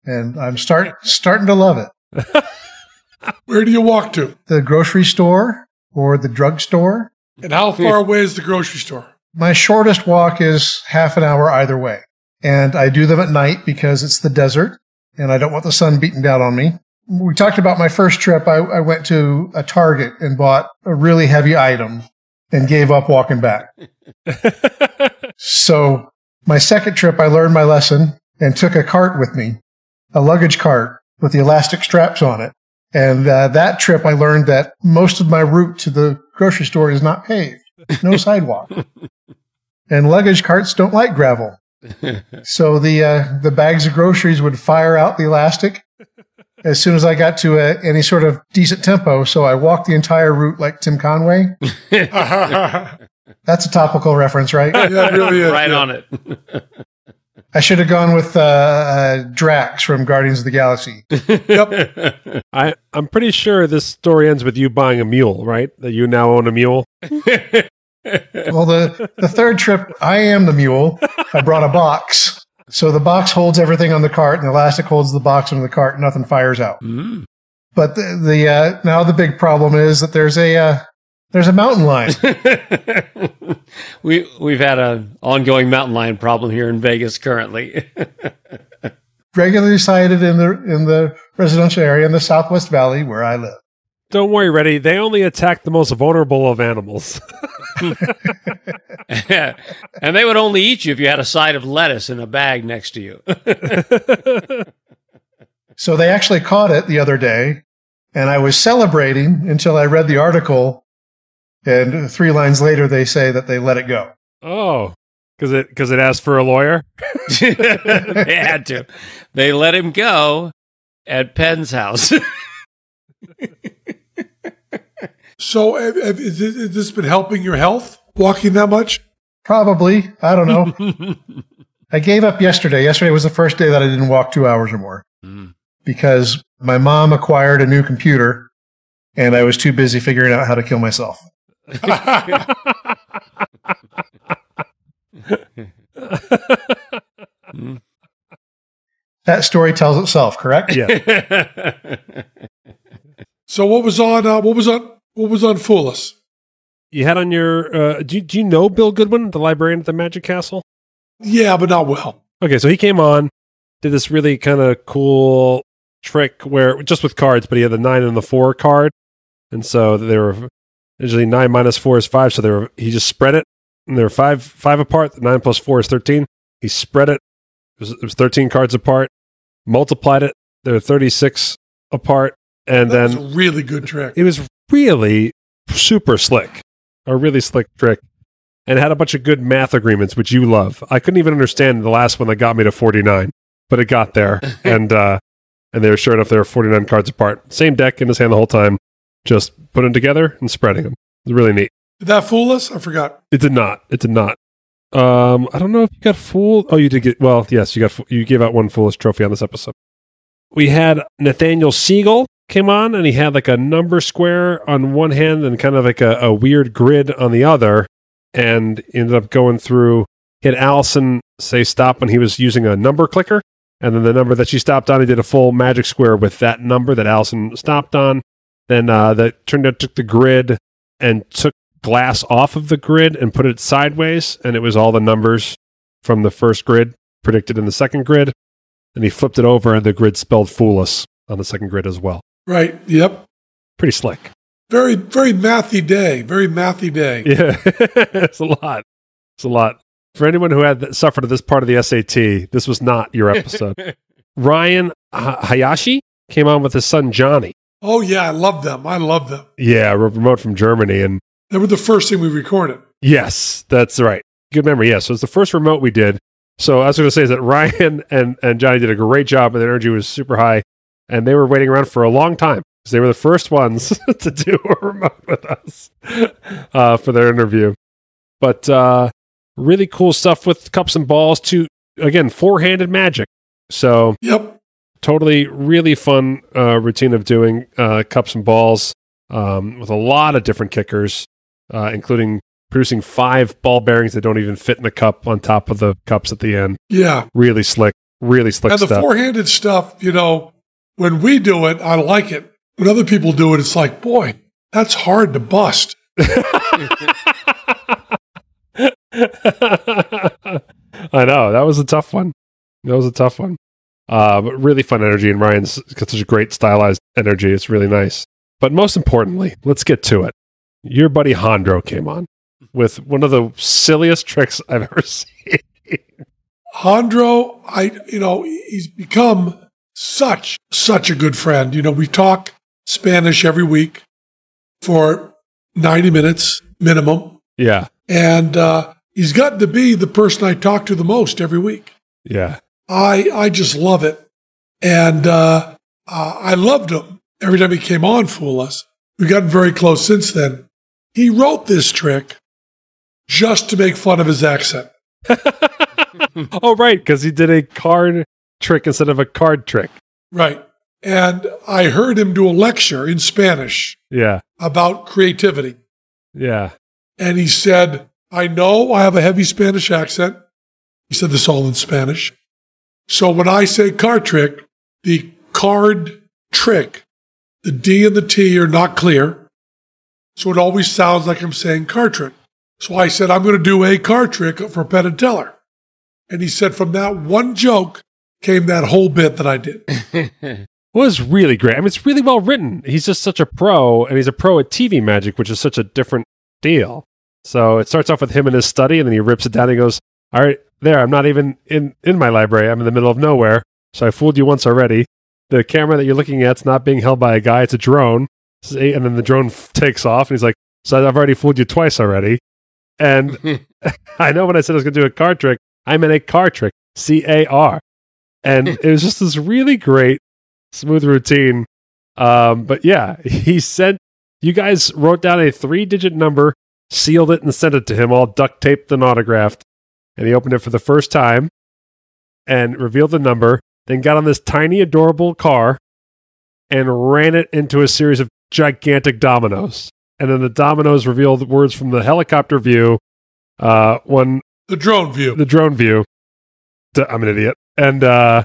and I'm start starting to love it. Where do you walk to? The grocery store or the drugstore. And how far away is the grocery store? My shortest walk is half an hour either way, and I do them at night because it's the desert, and I don't want the sun beating down on me. We talked about my first trip. I, I went to a Target and bought a really heavy item and gave up walking back. So my second trip, I learned my lesson and took a cart with me, a luggage cart with the elastic straps on it. And uh, that trip, I learned that most of my route to the grocery store is not paved, no sidewalk, and luggage carts don't like gravel. So the uh, the bags of groceries would fire out the elastic as soon as I got to a, any sort of decent tempo. So I walked the entire route like Tim Conway. That's a topical reference, right? it really is. right yeah. on it. I should have gone with uh, uh, Drax from Guardians of the Galaxy. Yep. I, I'm pretty sure this story ends with you buying a mule, right? That you now own a mule. Well, the, the third trip, I am the mule. I brought a box. So the box holds everything on the cart, and the elastic holds the box on the cart. and Nothing fires out. Mm. But the, the uh, now the big problem is that there's a uh, there's a mountain lion. we we've had an ongoing mountain lion problem here in Vegas currently. regularly sighted in the in the residential area in the Southwest Valley where I live. Don't worry, Reddy. They only attack the most vulnerable of animals. and they would only eat you if you had a side of lettuce in a bag next to you. So they actually caught it the other day, and I was celebrating until I read the article. And three lines later, they say that they let it go. oh, because it because it asked for a lawyer. they had to. They let him go at Penn's house. So, have, have, has this has this been helping your health? Walking that much? Probably. I don't know. I gave up yesterday. Yesterday was the first day that I didn't walk two hours or more Mm. because my mom acquired a new computer and I was too busy figuring out how to kill myself. That story tells itself, correct? Yeah. so, what was on? Uh, what was on? What was on Fool Us? You had on your. Uh, do, you- do you know Bill Goodwin, the librarian at the Magic Castle? Yeah, but not well. Okay, so he came on, did this really kind of cool trick where just with cards, but he had the nine and the four card, and so they were usually nine minus four is five. So they were he just spread it, and they were five five apart. The nine plus four is thirteen. He spread it. It was, it was thirteen cards apart. Multiplied it. They were thirty six apart, and That then was a really good trick. it was really super slick, a really slick trick, and had a bunch of good math agreements, which you love. I couldn't even understand the last one that got me to 49, but it got there, and uh, and they were sure enough they were 49 cards apart. Same deck in his hand the whole time, just putting them together and spreading them. It's really neat. Did that fool us? I forgot. It did not. It did not. Um, I don't know if you got fooled. Oh, you did get. Well, yes, you got. You gave out one foolish trophy on this episode. We had Nathaniel Siegel came on, and he had like a number square on one hand and kind of like a, a weird grid on the other, and ended up going through. Had Allison say stop when he was using a number clicker, and then the number that she stopped on, he did a full magic square with that number that Allison stopped on. Then uh, that turned out took the grid and took glass off of the grid and put it sideways, and it was all the numbers from the first grid predicted in the second grid. And he flipped it over, and the grid spelled "fool us" on the second grid as well. Right. Yep. Pretty slick. Very, very mathy day. Very mathy day. Yeah, it's a lot. It's a lot. For anyone who had suffered this part of the SAT, this was not your episode. Ryan Hayashi came on with his son Johnny. Oh yeah, I love them. I love them. Yeah, remote from Germany, and They were the first thing we recorded. Yes, that's right. Good memory. Yes, so it's the first remote we did. So I was going to say is that Ryan and, and Johnny did a great job, and the energy was super high, and they were waiting around for a long time because they were the first ones to do a remote with us uh, for their interview. But uh, really cool stuff with cups and balls. To again, four handed magic. So Yep. totally really fun uh, routine of doing uh, cups and balls um, with a lot of different kickers, uh, including producing five ball bearings that don't even fit in the cup on top of the cups at the end. Yeah. Really slick, really slick and the stuff. four-handed stuff, you know, when we do it, I like it. When other people do it, it's like, boy, that's hard to bust. I know that was a tough one. That was a tough one. Uh, but really fun energy, and Ryan's got such a great stylized energy. It's really nice. But most importantly, let's get to it. Your buddy Jandro came on with one of the silliest tricks I've ever seen. Jandro, I, you know, he's become such, such a good friend. You know, we talk Spanish every week for 90 minutes minimum. yeah, And uh, he's gotten to be the person I talk to the most every week. yeah, I, I just love it. And uh, uh, I loved him every time he came on Fool Us. We've gotten very close since then. He wrote this trick just to make fun of his accent. oh, right, because he did a card trick instead of a card trick. Right. And I heard him do a lecture in Spanish Yeah, about creativity. yeah, And he said, I know I have a heavy Spanish accent. He said this all in Spanish. So when I say card trick, the card trick, the D and the T are not clear. So it always sounds like I'm saying card trick. So I said, I'm going to do a card trick for Penn and Teller. And he said, from that one joke came that whole bit that I did. It was really great. I mean, it's really well written. He's just such a pro, and he's a pro at TV magic, which is such a different deal. So it starts off with him in his study, and then he rips it down. And he goes, "All right, there. I'm not even in in my library. I'm in the middle of nowhere. So I fooled you once already. The camera that you're looking at's not being held by a guy. It's a drone. See? And then the drone f- takes off, and he's like, "So I've already fooled you twice already." And I know when I said I was going to do a card trick, I meant a card trick, C A R. And it was just this really great, smooth routine. Um, but yeah, he sent, you guys wrote down a three digit number, sealed it, and sent it to him, all duct taped and autographed. And he opened it for the first time and revealed the number, then got on this tiny, adorable car and ran it into a series of gigantic dominoes. And then the dominoes revealed words from the helicopter view, uh, one The drone view. the drone view. D- I'm an idiot, and uh,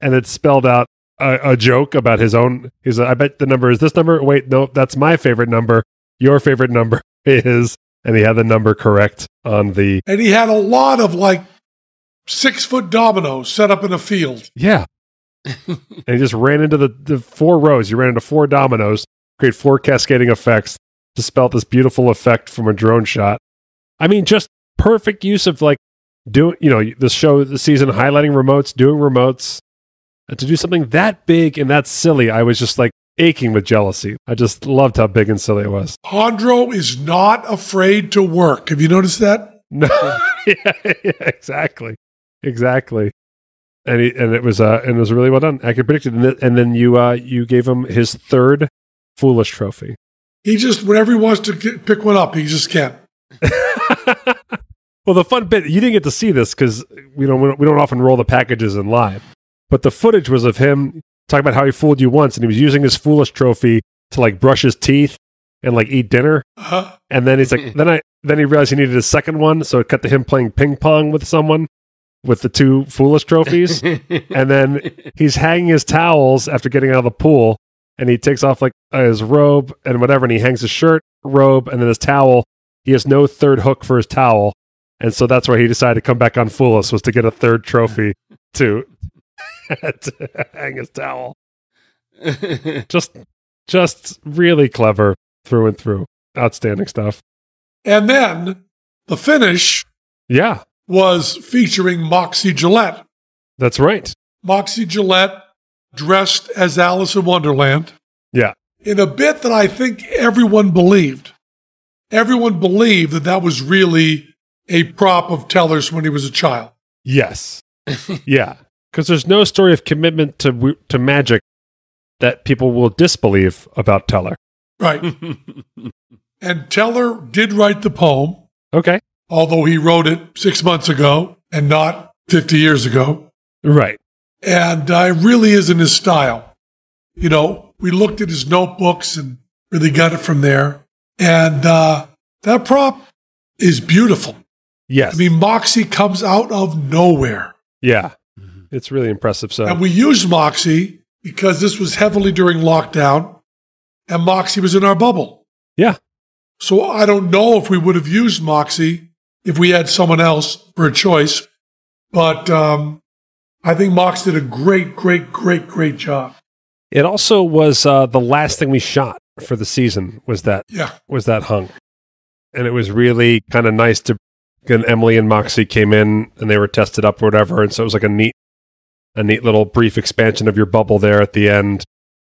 and it spelled out a, a joke about his own. He's, like, I bet the number is this number. Wait, no, that's my favorite number. Your favorite number is, and he had the number correct on the. And he had a lot of like six foot dominoes set up in a field. Yeah, and he just ran into the, the four rows. He ran into four dominoes, create four cascading effects to spell this beautiful effect from a drone shot. I mean, just perfect use of like doing, you know, the show, the season highlighting remotes, doing remotes. And to do something that big and that silly, I was just like aching with jealousy. I just loved how big and silly it was. Jandro is not afraid to work. Have you noticed that? No, yeah, yeah, exactly, exactly. and he, and it was uh and it was really well done, accurate predicted, and, th- and then you uh you gave him his third foolish trophy. He just, whenever he wants to get, pick one up, he just can't. well, the fun bit you didn't get to see this because we don't we don't often roll the packages in live, but the footage was of him talking about how he fooled you once, and he was using his foolish trophy to like brush his teeth and like eat dinner, Uh, and then he's like, then I then he realized he needed a second one, so it cut to him playing ping pong with someone with the two foolish trophies, and then he's hanging his towels after getting out of the pool, and he takes off like uh, his robe and whatever, and he hangs his shirt, robe, and then his towel. He has no third hook for his towel, and so that's why he decided to come back on Fool Us was to get a third trophy to, to hang his towel. Just, just really clever through and through. Outstanding stuff. and then the finish Yeah, was featuring Moxie Jillette. that's right. Moxie Jillette dressed as Alice in Wonderland. Yeah. In a bit that I think everyone believed. Everyone believed that that was really a prop of Teller's when he was a child. Yes. yeah. Because there's no story of commitment to to magic that people will disbelieve about Teller. Right. and Teller did write the poem, Okay. although he wrote it six months ago and not 50 years ago. Right. And uh, it really is in his style. You know, we looked at his notebooks and really got it from there. And uh, that prop is beautiful. Yes. I mean, Moxie comes out of nowhere. yeah. It's really impressive. So And we used Moxie because this was heavily during lockdown and Moxie was in our bubble. Yeah. So I don't know if we would have used Moxie if we had someone else for a choice. But um, I think Mox did a great, great, great, great job. it also was uh, the last thing we shot for the season was that Yeah. was that hung, and it was really kind of nice to. And Emily and Moxie came in and they were tested up or whatever, and so it was like a neat, a neat little brief expansion of your bubble there at the end,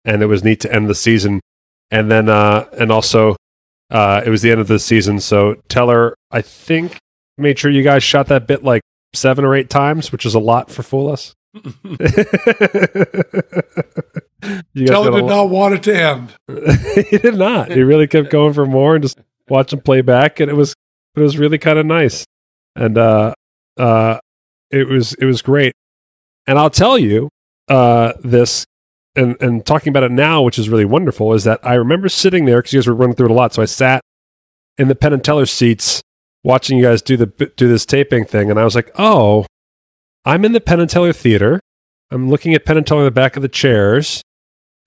and it was neat to end the season, and then uh, and also, uh, it was the end of the season, so Teller I think made sure you guys shot that bit like seven or eight times, which is a lot for Fool Us. You guys Teller did not want it to end. he did not. He really kept going for more and just watch him play back, and it was it was really kind of nice, and uh, uh, it was it was great. And I'll tell you uh, this, and and talking about it now, which is really wonderful, is that I remember sitting there because you guys were running through it a lot, so I sat in the Penn and Teller seats watching you guys do the do this taping thing, and I was like, oh, I'm in the Penn and Teller theater. I'm looking at Penn and Teller in the back of the chairs,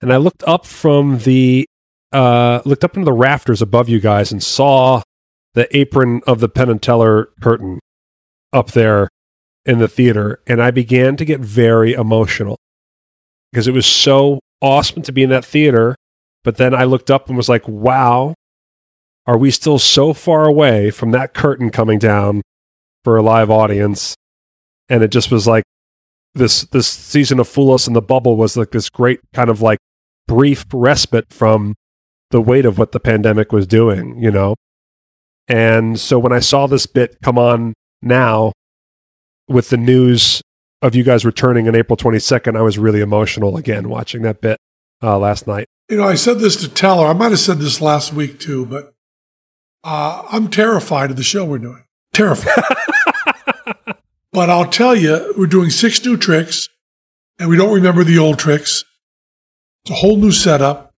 and I looked up from the uh, looked up into the rafters above you guys and saw the apron of the Penn and Teller curtain up there in the theater, and I began to get very emotional because it was so awesome to be in that theater. But then I looked up and was like, "Wow, are we still so far away from that curtain coming down for a live audience?" And it just was like this this season of Fool Us in the Bubble was like this great kind of like brief respite from the weight of what the pandemic was doing, you know? And so when I saw this bit come on now with the news of you guys returning on April 22nd, I was really emotional again watching that bit uh, last night. You know, I said this to Teller. I might have said this last week too, but uh, I'm terrified of the show we're doing. Terrified. but I'll tell you, we're doing six new tricks, and we don't remember the old tricks. It's a whole new setup,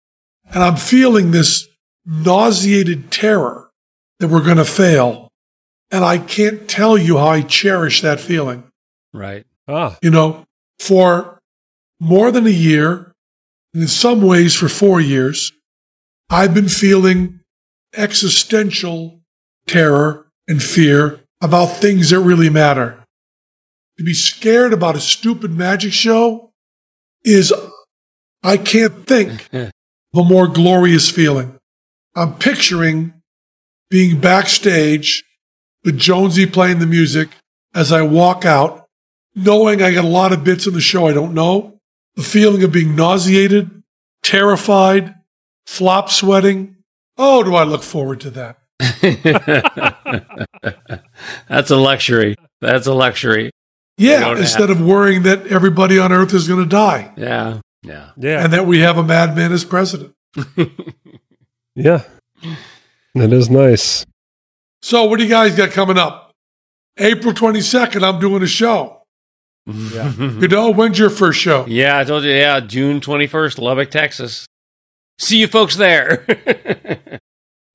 and I'm feeling this nauseated terror that we're going to fail. And I can't tell you how I cherish that feeling right. Ah, you know, for more than a year, and in some ways for four years, I've been feeling existential terror and fear about things that really matter. To be scared about a stupid magic show is, I can't think of a more glorious feeling. I'm picturing being backstage with Jonesy playing the music as I walk out knowing I got a lot of bits in the show I don't know, the feeling of being nauseated, terrified, flop sweating. Oh, do I look forward to that? That's a luxury. That's a luxury. Yeah, don't instead of worrying that everybody on earth is going to die Yeah. Yeah. Yeah. and that we have a madman as president. yeah. That is nice. So, what do you guys got coming up? April 22nd, I'm doing a show. Yeah. You know, when's your first show? yeah, I told you. Yeah, June 21st, Lubbock, Texas. See you folks there.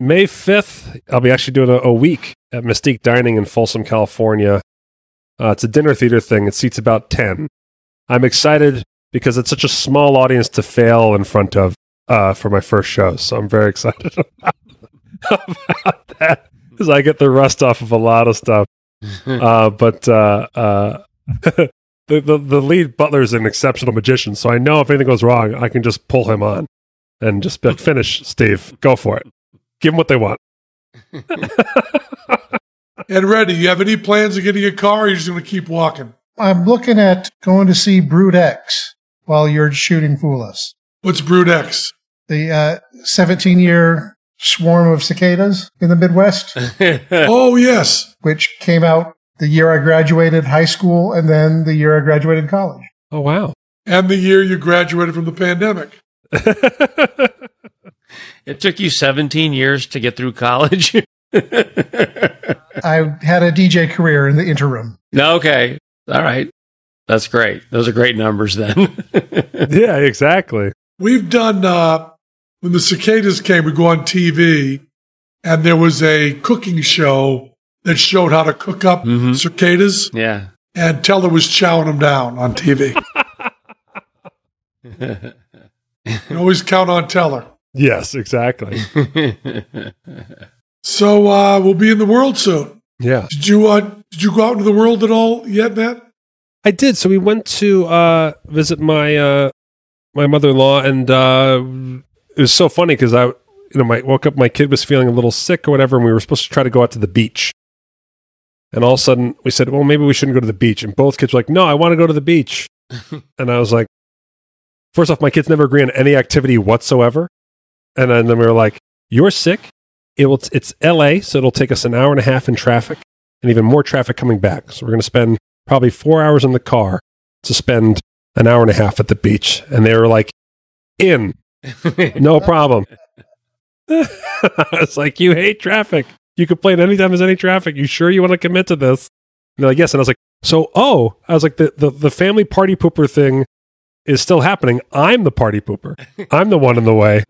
May 5th, I'll be actually doing a, a week at Mystique Dining in Folsom, California. Uh, it's a dinner theater thing. It seats about 10. I'm excited because it's such a small audience to fail in front of uh, for my first show. So I'm very excited about, about that because I get the rust off of a lot of stuff. Uh, but uh, uh, the, the, the lead butler is an exceptional magician. So I know if anything goes wrong, I can just pull him on and just be like, finish, Steve. Go for it. Give them what they want. And Reddy, you have any plans of getting a car or are you just going to keep walking? I'm looking at going to see Brood X while you're shooting Fool Us. What's Brood X? The 17 year swarm of cicadas in the Midwest, Oh, yes. which came out the year I graduated high school and then the year I graduated college. Oh, wow. And the year you graduated from the pandemic. it took you 17 years to get through college. I had a DJ career in the interim. no, okay. All right. That's great. Those are great numbers then. yeah, exactly. We've done, uh, when the cicadas came, we go on TV and there was a cooking show that showed how to cook up Mhm. cicadas yeah. and Teller was chowing them down on TV. You always count on Teller. Yes, exactly. So uh, we'll be in the world soon. Yeah. Did you uh, did you go out into the world at all yet, Matt? I did. So we went to uh, visit my uh, my mother in law, and uh, it was so funny because I, you know, my woke up, my kid was feeling a little sick or whatever, and we were supposed to try to go out to the beach. And all of a sudden, we said, "Well, maybe we shouldn't go to the beach." And both kids were like, "No, I want to go to the beach." and I was like, first off, my kids never agree on any activity whatsoever. And then, then we were like, "You're sick. It will. It's L.A., so it'll take us an hour and a half in traffic, and even more traffic coming back. So we're going to spend probably four hours in the car to spend an hour and a half at the beach." And they were like, "In, no problem." it's like, "You hate traffic. You complain anytime there's any traffic. You sure you want to commit to this?" And they're like, "Yes." And I was like, "So, oh," I was like, "the the, the family party pooper thing is still happening. I'm the party pooper. I'm the one in the way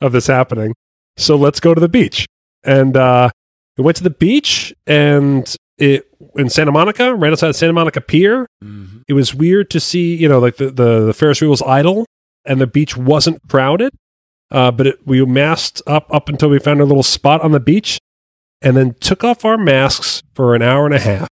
of this happening. So let's go to the beach." And uh, we went to the beach, and it in Santa Monica, right outside of Santa Monica Pier. Mhm. It was weird to see, you know, like the the, the Ferris wheel was idle, and the beach wasn't crowded. Uh, but it, we masked up up until we found a little spot on the beach, and then took off our masks for an hour and a half.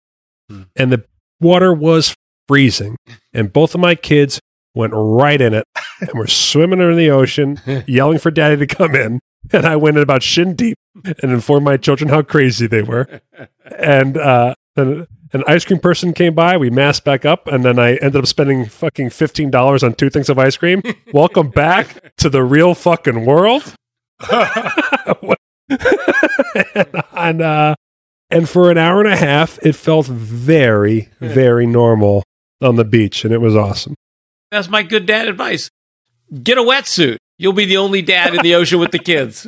Hmm. And the water was freezing, and both of my kids went right in it and were swimming in the ocean, yelling for daddy to come in. And I went in about shin deep and informed my children how crazy they were. And uh, then an ice cream person came by. We masked back up, and then I ended up spending fucking fifteen dollars on two things of ice cream. Welcome back to the real fucking world. and, and, uh, and for an hour and a half, it felt very, very normal on the beach, and it was awesome. That's my good dad advice. Get a wetsuit. You'll be the only dad in the ocean with the kids.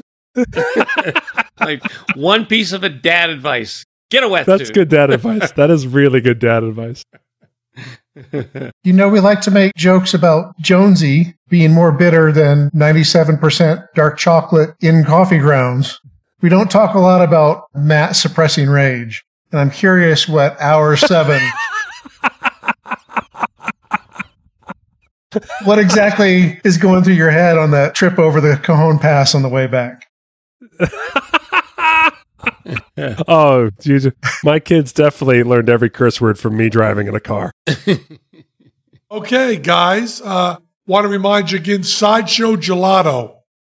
like one piece of a dad advice. Get a wetsuit. That's good dad advice. That is really good dad advice. You know, we like to make jokes about Jonesy being more bitter than 97% dark chocolate in coffee grounds. We don't talk a lot about Matt suppressing rage. And I'm curious what hour seven. what exactly is going through your head on that trip over the Cajon Pass on the way back? Oh, dude, my kids definitely learned every curse word from me driving in a car. Okay, guys. Uh, want to remind you again, Sideshow Gelato.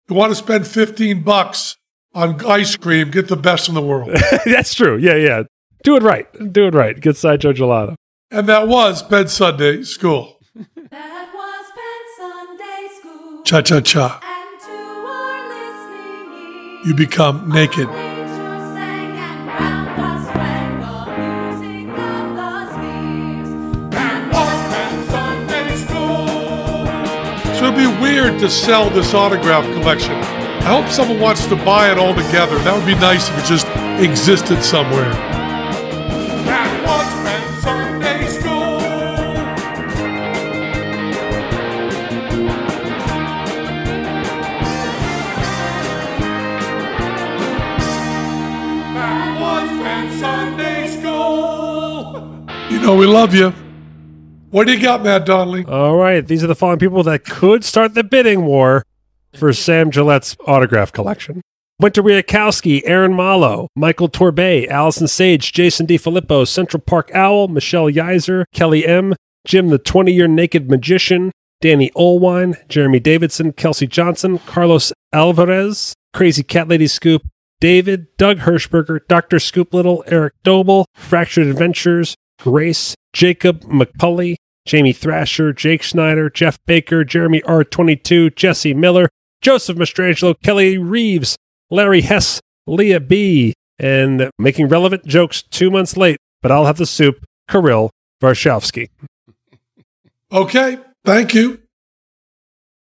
You want to spend 15 bucks on ice cream, get the best in the world. That's true. Yeah, yeah. Do it right. Do it right. Get Sideshow Gelato. and that was Penn Sunday School. That was Penn Sunday School. Cha cha cha. And to our listening ears, You become naked. Weird to sell this autograph collection. I hope someone wants to buy it all together. That would be nice if it just existed somewhere. That once meant Sunday school. That once meant Sunday school. You know we love you. What do you got, Matt Donnelly? All right, these are the following people that could start the bidding war for Sam Jillette's autograph collection. Winter Wiakowski, Aaron Malo, Michael Torbay, Allison Sage, Jason DiFilippo, Central Park Owl, Michelle Yiser, Kelly M, Jim the 20 year naked magician, Danny Olwine, Jeremy Davidson, Kelsey Johnson, Carlos Alvarez, Crazy Cat Lady Scoop, David, Doug Hirschberger, Dr. Scoop Little, Eric Doble, Fractured Adventures, Grace, Jacob McCully, Jamie Thrasher, Jake Schneider, Jeff Baker, Jeremy R22, Jesse Miller, Joseph Mastrangelo, Kelly Reeves, Larry Hess, Leah B, and making relevant jokes two months late, but I'll have the soup, Kirill Varshavsky. Okay, thank you.